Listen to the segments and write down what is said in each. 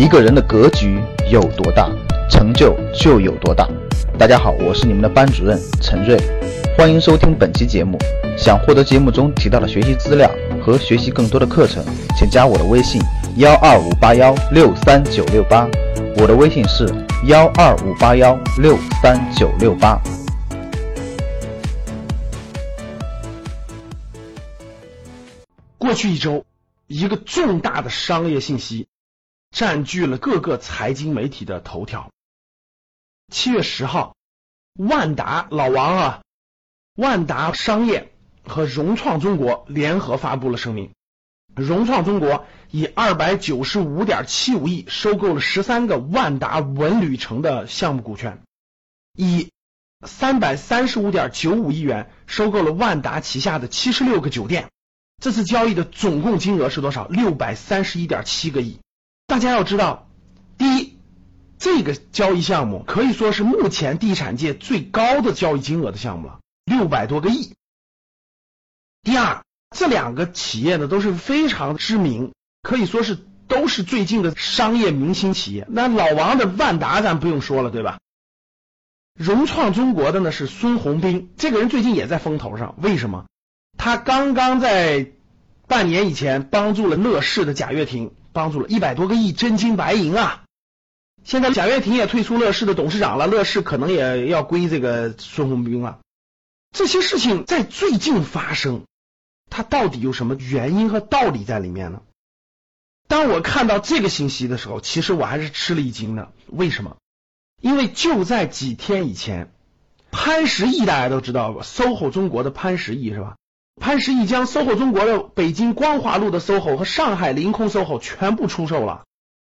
一个人的格局有多大，成就就有多大。大家好，我是你们的班主任陈瑞，欢迎收听本期节目。想获得节目中提到的学习资料和学习更多的课程，请加我的微信幺二五八幺六三九六八。我的微信是幺二五八幺六三九六八。过去一周，一个重大的商业信息占据了各个财经媒体的头条。七月十号，万达老王啊，万达商业和融创中国联合发布了声明。融创中国以二百九十五点七五亿收购了十三个万达文旅城的项目股权，以三百三十五点九五亿元收购了万达旗下的七十六个酒店。这次交易的总共金额是多少？六百三十一点七个亿。大家要知道，第一，这个交易项目可以说是目前地产界最高的交易金额的项目了，六百多个亿。第二，这两个企业呢都是非常知名，可以说是都是最近的商业明星企业。那老王的万达咱不用说了，对吧？融创中国的呢是孙宏斌，这个人最近也在风头上，为什么？他刚刚在半年以前帮助了乐视的贾跃亭，帮助了一百多个亿真金白银啊！现在贾跃亭也退出乐视的董事长了，乐视可能也要归这个孙宏斌了。这些事情在最近发生，它到底有什么原因和道理在里面呢？当我看到这个信息的时候，其实我还是吃了一惊的。为什么？因为就在几天以前，潘石屹大家都知道吧，SOHO 中国的潘石屹是吧？潘石屹将 SOHO 中国的北京光华路的 SOHO 和上海凌空 SOHO 全部出售了，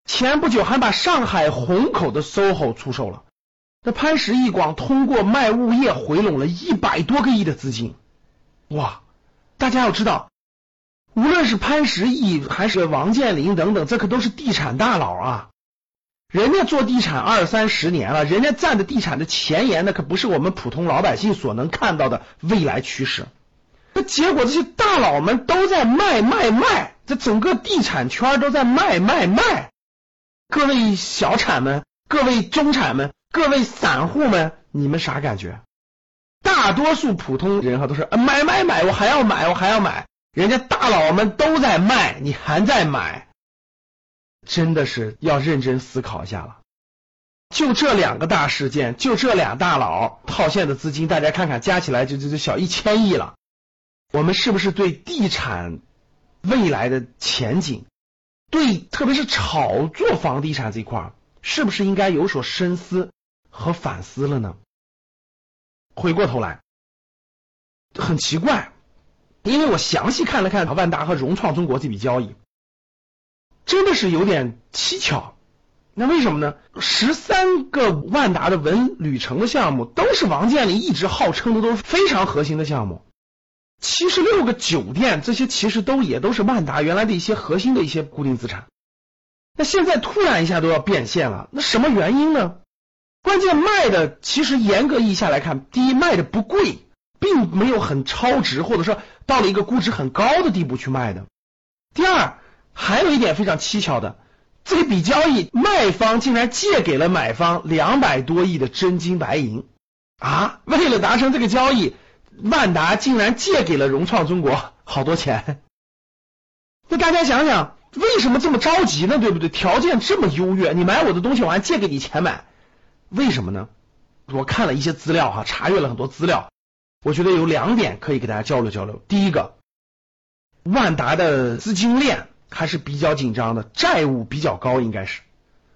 前不久还把上海虹口的 SOHO 出售了。那潘石屹广通过卖物业回笼了一百多个亿的资金，哇！大家要知道，无论是潘石屹还是王健林等等，这可都是地产大佬啊！人家做地产二三十年了，人家站在地产的前沿，那可不是我们普通老百姓所能看到的未来趋势。那结果，这些大佬们都在卖卖卖，这整个地产圈都在卖卖卖。各位小产们，各位中产们，各位散户们，你们啥感觉？大多数普通人哈都是买买买，我还要买，我还要买。人家大佬们都在卖，你还在买，真的是要认真思考一下了。就这两个大事件，就这俩大佬套现的资金，大家看看，加起来就就就小一千亿了。我们是不是对地产未来的前景，对特别是炒作房地产这块，是不是应该有所深思和反思了呢？回过头来，很奇怪，因为我详细看了看万达和融创中国这笔交易，真的是有点蹊跷。那为什么呢？十三个万达的文旅城的项目，都是王健林一直号称的都是非常核心的项目。七十六个酒店，这些其实都也都是万达原来的一些核心的一些固定资产。那现在突然一下都要变现了，那什么原因呢？关键卖的其实严格意义下来看，第一卖的不贵，并没有很超值，或者说到了一个估值很高的地步去卖的。第二，还有一点非常蹊跷的，这笔交易卖方竟然借给了买方两百多亿的真金白银啊！为了达成这个交易。万达竟然借给了融创中国好多钱，那大家想想，为什么这么着急呢？对不对？条件这么优越，你买我的东西，我还借给你钱买，为什么呢？我看了一些资料哈，查阅了很多资料，我觉得有两点可以给大家交流交流。第一个，万达的资金链还是比较紧张的，债务比较高，应该是，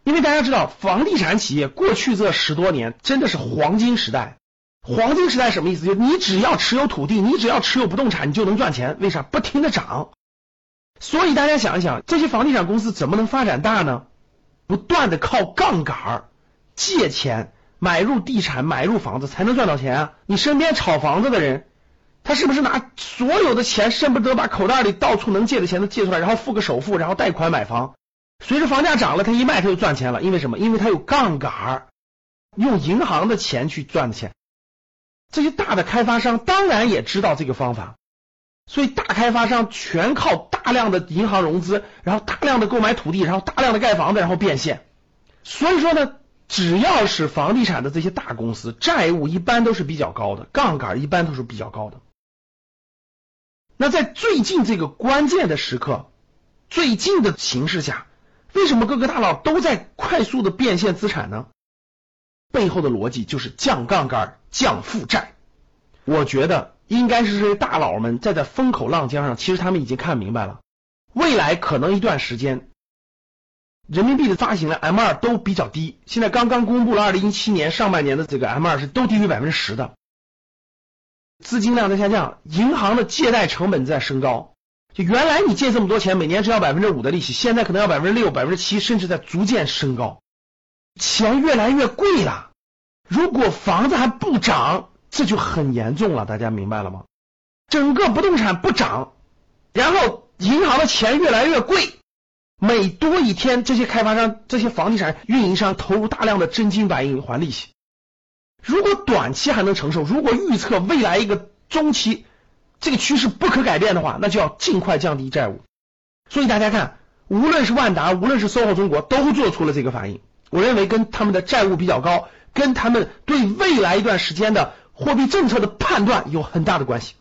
因为大家知道，房地产企业过去这十多年真的是黄金时代。黄金时代什么意思？就你只要持有土地，你只要持有不动产，你就能赚钱。为啥？不停的涨。所以大家想一想，这些房地产公司怎么能发展大呢？不断的靠杠杆借钱买入地产，买入房子才能赚到钱啊！你身边炒房子的人，他是不是拿所有的钱，恨不得把口袋里到处能借的钱都借出来，然后付个首付，然后贷款买房？随着房价涨了，他一卖他就赚钱了。因为什么？因为他有杠杆用银行的钱去赚的钱。这些大的开发商当然也知道这个方法，所以大开发商全靠大量的银行融资，然后大量的购买土地，然后大量的盖房子，然后变现。所以说呢，只要是房地产的这些大公司，债务一般都是比较高的，杠杆一般都是比较高的。那在最近这个关键的时刻，最近的形势下，为什么各个大佬都在快速的变现资产呢？背后的逻辑就是降杠杆、降负债。我觉得应该是这些大佬们站在风口浪尖上，其实他们已经看明白了，未来可能一段时间，人民币的发行量 M 二都比较低。现在刚刚公布了二零一七年上半年的这个 M 二是都低于百分之十的，资金量在下降，银行的借贷成本在升高。就原来你借这么多钱，每年只要百分之五的利息，现在可能要百分之六、百分之七，甚至在逐渐升高。钱越来越贵了，如果房子还不涨，这就很严重了。大家明白了吗？整个不动产不涨，然后银行的钱越来越贵，每多一天，这些开发商、这些房地产运营商投入大量的真金白银还利息。如果短期还能承受，如果预测未来一个中期这个趋势不可改变的话，那就要尽快降低债务。所以大家看，无论是万达，无论是 SOHO 中国，都做出了这个反应。我认为跟他们的债务比较高，跟他们对未来一段时间的货币政策的判断有很大的关系。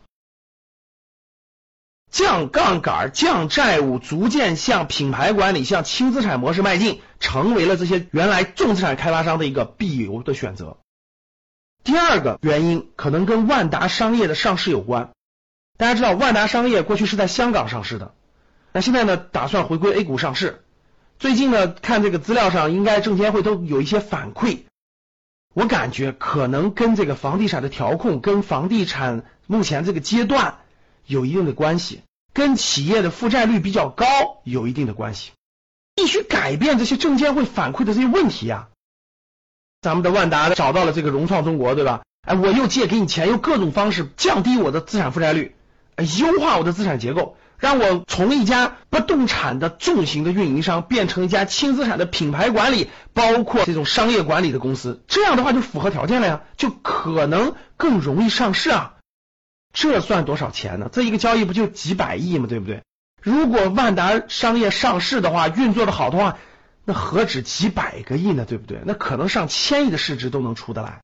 降杠杆、降债务，逐渐向品牌管理、向轻资产模式迈进，成为了这些原来重资产开发商的一个必由的选择。第二个原因可能跟万达商业的上市有关。大家知道，万达商业过去是在香港上市的，那现在呢，打算回归 A 股上市。最近呢，看这个资料上，应该证监会都有一些反馈。我感觉可能跟这个房地产的调控，跟房地产目前这个阶段有一定的关系，跟企业的负债率比较高有一定的关系。必须改变这些证监会反馈的这些问题呀。咱们的万达找到了这个融创中国，对吧？哎，我又借给你钱，用各种方式降低我的资产负债率，哎优化我的资产结构。让我从一家不动产的重型的运营商变成一家轻资产的品牌管理，包括这种商业管理的公司，这样的话就符合条件了呀，就可能更容易上市啊。这算多少钱呢？这一个交易不就几百亿吗？对不对？如果万达商业上市的话，运作的好的话，那何止几百个亿呢？对不对？那可能上千亿的市值都能出得来。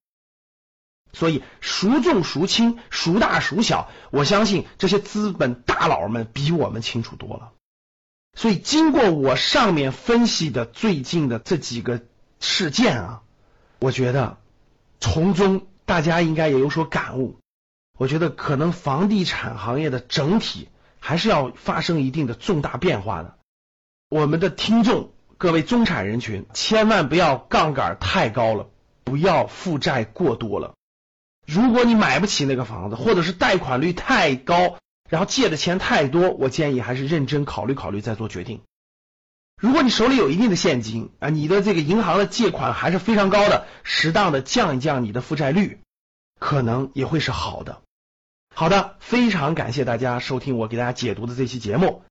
所以孰重孰轻，孰大孰小，我相信这些资本大佬们比我们清楚多了。所以经过我上面分析的最近的这几个事件啊，我觉得从中大家应该也有所感悟。我觉得可能房地产行业的整体还是要发生一定的重大变化的。我们的听众，各位中产人群，千万不要杠杆太高了，不要负债过多了。如果你买不起那个房子，或者是贷款率太高，然后借的钱太多，我建议还是认真考虑考虑再做决定。如果你手里有一定的现金啊，你的这个银行的借款还是非常高的，适当的降一降你的负债率，可能也会是好的。好的，非常感谢大家收听我给大家解读的这期节目。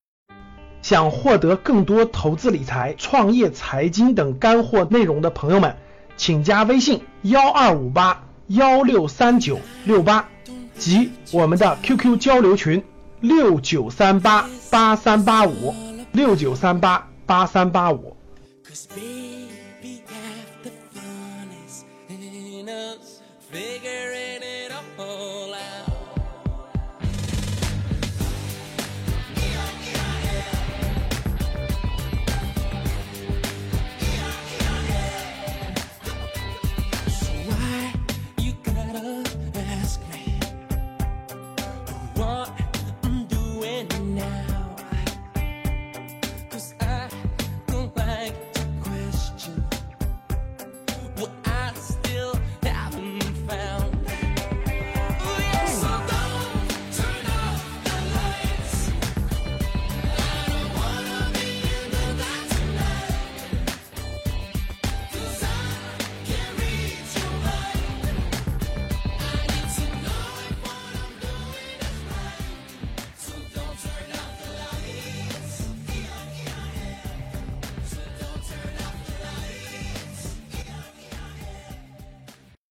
想获得更多投资理财、创业、财经等干货内容的朋友们，请加微信幺二五八。幺六三九六八及我们的 QQ 交流群六九三八八三八五六九三八八三八五。Figure